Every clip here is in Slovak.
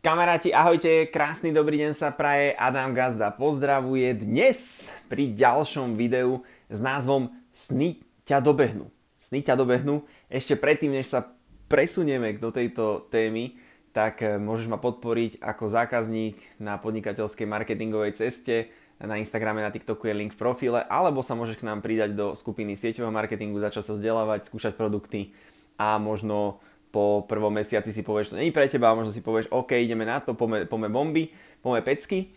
Kamaráti, ahojte, krásny dobrý deň sa praje, Adam Gazda pozdravuje dnes pri ďalšom videu s názvom Sny ťa dobehnú. Sny ťa dobehnú. Ešte predtým, než sa presunieme do tejto témy, tak eh, môžeš ma podporiť ako zákazník na podnikateľskej marketingovej ceste. Na Instagrame, na TikToku je link v profile, alebo sa môžeš k nám pridať do skupiny sieťového marketingu, začať sa vzdelávať, skúšať produkty a možno po prvom mesiaci si povieš, to není pre teba, a možno si povieš, OK, ideme na to, poďme, poďme bomby, poďme pecky.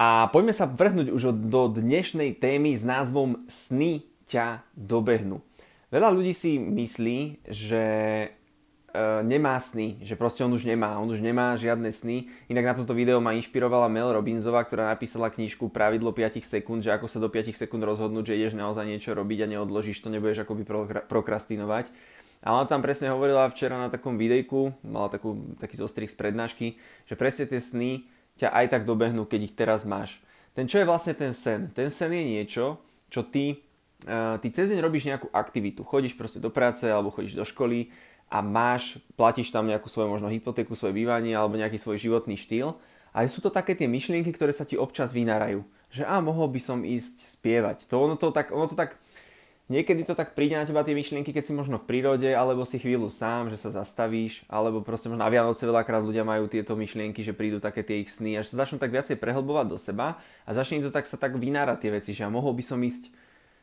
A poďme sa vrhnúť už do dnešnej témy s názvom Sny ťa dobehnú. Veľa ľudí si myslí, že e, nemá sny, že proste on už nemá, on už nemá žiadne sny. Inak na toto video ma inšpirovala Mel Robinsová, ktorá napísala knižku Pravidlo 5 sekúnd, že ako sa do 5 sekúnd rozhodnúť, že ideš naozaj niečo robiť a neodložíš to, nebudeš akoby prokrastinovať. A ona tam presne hovorila včera na takom videjku, mala takú, taký zostrih z prednášky, že presne tie sny ťa aj tak dobehnú, keď ich teraz máš. Ten čo je vlastne ten sen? Ten sen je niečo, čo ty, uh, ty cez deň robíš nejakú aktivitu. Chodíš proste do práce alebo chodíš do školy a máš, platíš tam nejakú svoju možno hypotéku, svoje bývanie alebo nejaký svoj životný štýl. A sú to také tie myšlienky, ktoré sa ti občas vynárajú. Že a mohol by som ísť spievať. To ono to tak, ono to tak Niekedy to tak príde na teba tie myšlienky, keď si možno v prírode, alebo si chvíľu sám, že sa zastavíš, alebo proste možno na Vianoce veľakrát ľudia majú tieto myšlienky, že prídu také tie ich sny, až sa začnú tak viacej prehlbovať do seba a začne to tak sa tak vynárať tie veci, že ja mohol by som ísť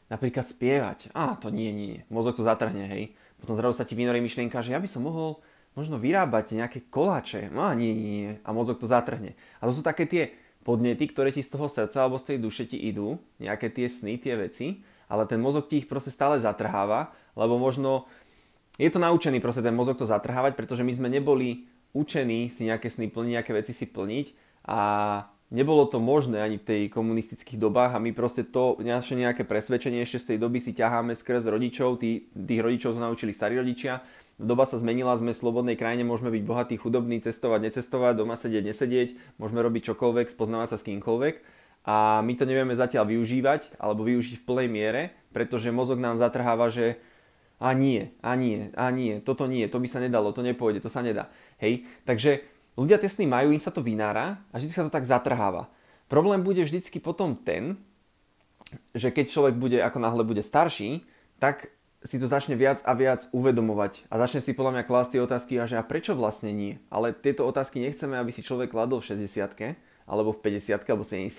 napríklad spievať. Á, to nie, nie. Mozog to zatrhne, hej. Potom zrazu sa ti vynorí myšlienka, že ja by som mohol možno vyrábať nejaké koláče. No a nie, nie, nie. A mozog to zatrhne. A to sú také tie podnety, ktoré ti z toho srdca alebo z tej duše ti idú, nejaké tie sny, tie veci ale ten mozog ti ich proste stále zatrháva, lebo možno je to naučený proste ten mozog to zatrhávať, pretože my sme neboli učení si nejaké sny plniť, nejaké veci si plniť a nebolo to možné ani v tej komunistických dobách a my proste to naše nejaké presvedčenie ešte z tej doby si ťaháme skrz rodičov, tí, tých rodičov to naučili starí rodičia. Doba sa zmenila, sme v slobodnej krajine, môžeme byť bohatí, chudobní, cestovať, necestovať, doma sedieť, nesedieť, môžeme robiť čokoľvek, spoznávať sa s kýmkoľvek a my to nevieme zatiaľ využívať alebo využiť v plnej miere, pretože mozog nám zatrháva, že a nie, a nie, a nie, toto nie, to by sa nedalo, to nepôjde, to sa nedá. Hej, takže ľudia tie majú, im sa to vynára a vždy sa to tak zatrháva. Problém bude vždycky potom ten, že keď človek bude, ako náhle bude starší, tak si to začne viac a viac uvedomovať a začne si podľa mňa klásť tie otázky a že a prečo vlastne nie? Ale tieto otázky nechceme, aby si človek kladol v 60 alebo v 50 alebo 70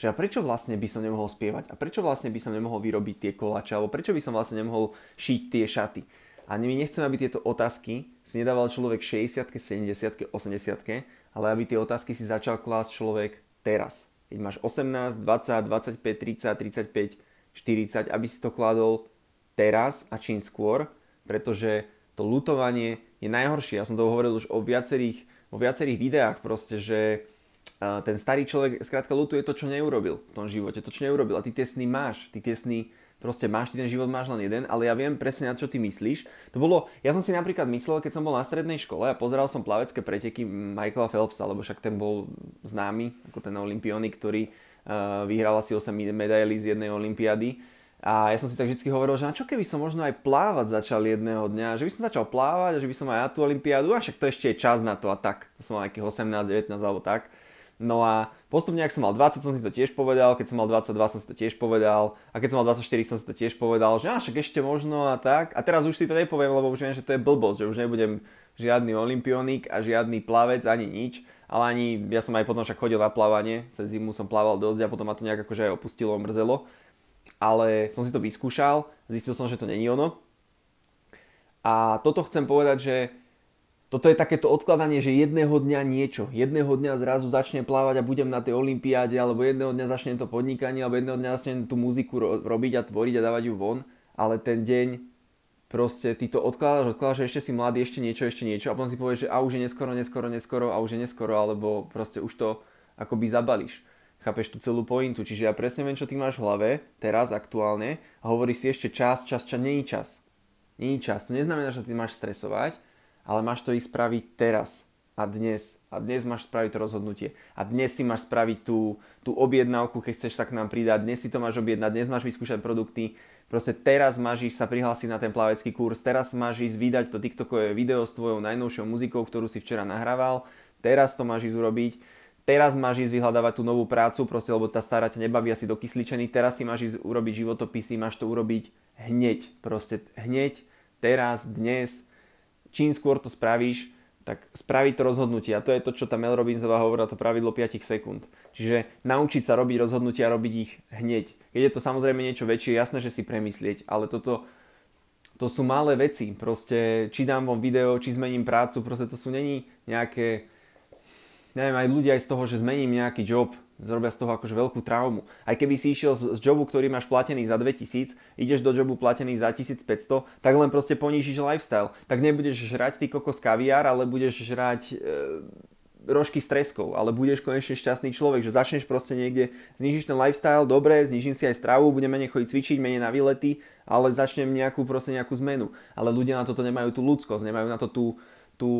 že a prečo vlastne by som nemohol spievať a prečo vlastne by som nemohol vyrobiť tie koláče alebo prečo by som vlastne nemohol šiť tie šaty. A my nechceme, aby tieto otázky si nedával človek 60 70 80 ale aby tie otázky si začal klásť človek teraz. Keď máš 18, 20, 25, 30, 35, 40, aby si to kladol teraz a čím skôr, pretože to lutovanie je najhoršie. Ja som to hovoril už o viacerých, o viacerých videách proste, že ten starý človek skrátka lutuje to, čo neurobil v tom živote, to, čo neurobil. A ty tie sny máš, ty tie sny proste máš, ty ten život máš len jeden, ale ja viem presne na čo ty myslíš. To bolo, ja som si napríklad myslel, keď som bol na strednej škole a pozeral som plavecké preteky Michaela Phelpsa, lebo však ten bol známy, ako ten olimpiónik, ktorý uh, vyhral asi 8 medailí z jednej olympiády. A ja som si tak vždy hovoril, že na čo keby som možno aj plávať začal jedného dňa, že by som začal plávať, že by som aj na tú olympiádu, a však to ešte je čas na to a tak. To som mal nejakých 18, 19 alebo tak. No a postupne, ak som mal 20, som si to tiež povedal, keď som mal 22, som si to tiež povedal, a keď som mal 24, som si to tiež povedal, že však ešte možno a tak. A teraz už si to nepoviem, lebo už viem, že to je blbosť, že už nebudem žiadny olimpionik a žiadny plavec ani nič, ale ani, ja som aj potom však chodil na plávanie, cez zimu som plával dosť a potom ma to nejak akože aj opustilo, mrzelo. Ale som si to vyskúšal, zistil som, že to není ono. A toto chcem povedať, že toto je takéto odkladanie, že jedného dňa niečo, jedného dňa zrazu začne plávať a budem na tej olympiáde, alebo jedného dňa začnem to podnikanie, alebo jedného dňa začnem tú muziku ro- robiť a tvoriť a dávať ju von, ale ten deň proste ty to odkladáš, odkladáš, že ešte si mladý, ešte niečo, ešte niečo a potom si povieš, že a už je neskoro, neskoro, neskoro a už je neskoro, alebo proste už to akoby zabališ. Chápeš tú celú pointu, čiže ja presne viem, čo ty máš v hlave, teraz aktuálne a hovoríš si ešte čas, čas, čas, je čas. Je čas. To neznamená, že ty máš stresovať, ale máš to ísť spraviť teraz a dnes. A dnes máš spraviť to rozhodnutie. A dnes si máš spraviť tú, tú objednávku, keď chceš sa k nám pridať. Dnes si to máš objednať, dnes máš vyskúšať produkty. Proste teraz máš ísť sa prihlásiť na ten plavecký kurz, teraz máš ísť vydať to TikTokové video s tvojou najnovšou muzikou, ktorú si včera nahrával. teraz to máš ísť urobiť, teraz máš ísť vyhľadávať tú novú prácu, proste, lebo tá stará ťa nebaví asi dokysličený, teraz si máš ísť urobiť životopisy, máš to urobiť hneď, proste hneď, teraz, dnes, čím skôr to spravíš, tak spraviť to rozhodnutie. A to je to, čo tá Mel Robbinsová hovorila, to pravidlo 5 sekúnd. Čiže naučiť sa robiť rozhodnutia a robiť ich hneď. Keď je to samozrejme niečo väčšie, jasné, že si premyslieť, ale toto to sú malé veci. Proste, či dám vám video, či zmením prácu, proste to sú není nejaké, neviem, aj ľudia aj z toho, že zmením nejaký job, zrobia z toho akože veľkú traumu. Aj keby si išiel z, z jobu, ktorý máš platený za 2000, ideš do jobu platený za 1500, tak len proste ponížiš lifestyle. Tak nebudeš žrať ty kokos kaviár, ale budeš žrať e, rožky s treskou, ale budeš konečne šťastný človek, že začneš proste niekde, znižíš ten lifestyle, dobre, znižím si aj stravu, budem menej chodiť cvičiť, menej na výlety, ale začnem nejakú proste nejakú zmenu. Ale ľudia na toto nemajú tú ľudskosť, nemajú na to tú, tú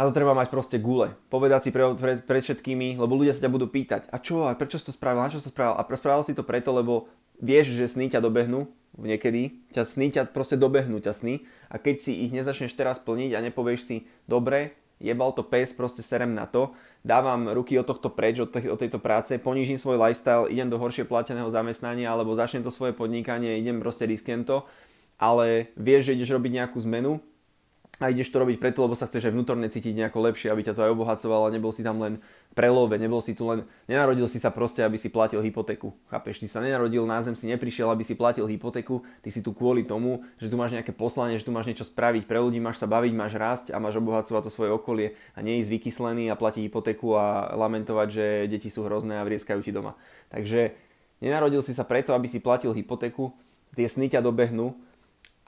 na to treba mať proste gule. Povedať si pre, pre, pred všetkými, lebo ľudia sa ťa budú pýtať, a čo, a prečo si to spravil, na čo si to spravil? A spravil si to preto, lebo vieš, že sny ťa dobehnú, niekedy, ťa sny ťa proste dobehnú ťa sny a keď si ich nezačneš teraz plniť a nepovieš si, dobre, jebal to pes, proste serem na to, dávam ruky od tohto preč, od, od tejto práce, ponížim svoj lifestyle, idem do horšie plateného zamestnania alebo začnem to svoje podnikanie, idem proste riskem to, ale vieš, že ideš robiť nejakú zmenu a ideš to robiť preto, lebo sa chceš aj vnútorne cítiť nejako lepšie, aby ťa to aj obohacovalo nebol si tam len prelove, nebol si tu len, nenarodil si sa proste, aby si platil hypotéku. Chápeš, ty sa nenarodil na zem, si neprišiel, aby si platil hypotéku, ty si tu kvôli tomu, že tu máš nejaké poslanie, že tu máš niečo spraviť pre ľudí, máš sa baviť, máš rásť a máš obohacovať to svoje okolie a nie ísť vykyslený a platiť hypotéku a lamentovať, že deti sú hrozné a vrieskajú ti doma. Takže nenarodil si sa preto, aby si platil hypotéku, tie sny ťa dobehnú,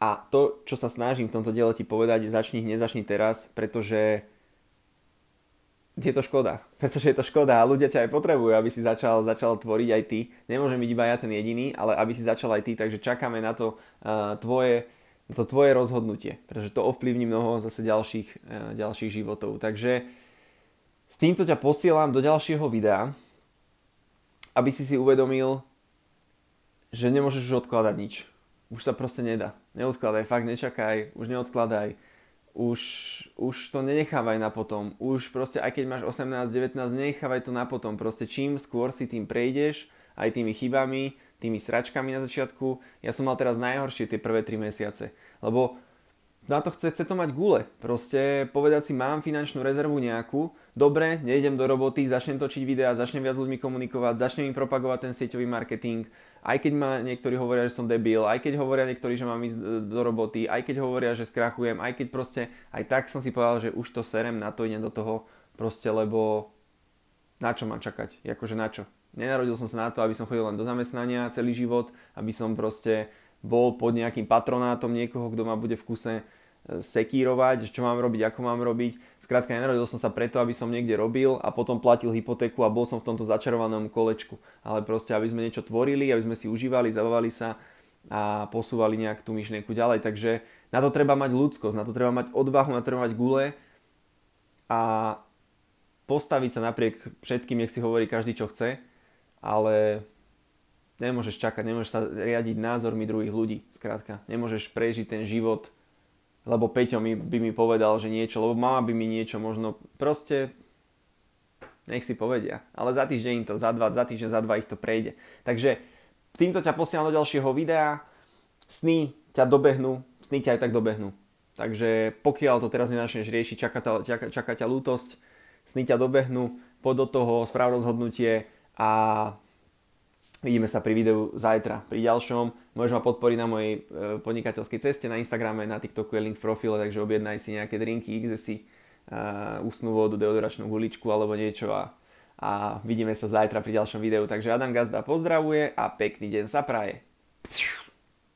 a to, čo sa snažím v tomto diele ti povedať, začni hneď, začni teraz, pretože je to škoda. Pretože je to škoda a ľudia ťa aj potrebujú, aby si začal, začal tvoriť aj ty. Nemôžem byť iba ja ten jediný, ale aby si začal aj ty, takže čakáme na to uh, tvoje, to tvoje rozhodnutie, pretože to ovplyvní mnoho zase ďalších, uh, ďalších životov. Takže s týmto ťa posielam do ďalšieho videa, aby si si uvedomil, že nemôžeš už odkladať nič už sa proste nedá. Neodkladaj, fakt nečakaj, už neodkladaj. Už, už to nenechávaj na potom. Už proste, aj keď máš 18, 19, nenechávaj to na potom. Proste čím skôr si tým prejdeš, aj tými chybami, tými sračkami na začiatku. Ja som mal teraz najhoršie tie prvé 3 mesiace. Lebo na to chce, chce to mať gule. Proste povedať si, mám finančnú rezervu nejakú, dobre, nejdem do roboty, začnem točiť videá, začnem viac ľuďmi komunikovať, začnem im propagovať ten sieťový marketing, aj keď ma niektorí hovoria, že som debil, aj keď hovoria niektorí, že mám ísť do roboty, aj keď hovoria, že skrachujem, aj keď proste, aj tak som si povedal, že už to serem, na to idem do toho, proste lebo na čo mám čakať, akože na čo. Nenarodil som sa na to, aby som chodil len do zamestnania celý život, aby som proste bol pod nejakým patronátom niekoho, kto ma bude v kuse e, sekírovať, čo mám robiť, ako mám robiť. Skrátka, nenarodil som sa preto, aby som niekde robil a potom platil hypotéku a bol som v tomto začarovanom kolečku. Ale proste, aby sme niečo tvorili, aby sme si užívali, zabavali sa a posúvali nejak tú myšlienku ďalej. Takže na to treba mať ľudskosť, na to treba mať odvahu, na to treba mať gule a postaviť sa napriek všetkým, nech si hovorí každý, čo chce, ale Nemôžeš čakať, nemôžeš sa riadiť názormi druhých ľudí, skrátka. Nemôžeš prežiť ten život, lebo Peťo mi, by mi povedal, že niečo, lebo mama by mi niečo možno, proste nech si povedia. Ale za týždeň to, za dva, za týždeň, za dva ich to prejde. Takže týmto ťa posielam do ďalšieho videa. Sny ťa dobehnú, sny ťa aj tak dobehnú. Takže pokiaľ to teraz nenačneš riešiť, čaká, čaká, čaká ťa lútosť, sny ťa dobehnú, poď do toho, správ rozhodnutie a Vidíme sa pri videu zajtra, pri ďalšom. Môžeš ma podporiť na mojej e, podnikateľskej ceste na Instagrame, na TikToku je link v profile, takže objednaj si nejaké drinky, si uh, ústnú vodu, deodoračnú guličku alebo niečo a, a vidíme sa zajtra pri ďalšom videu. Takže Adam Gazda pozdravuje a pekný deň sa praje.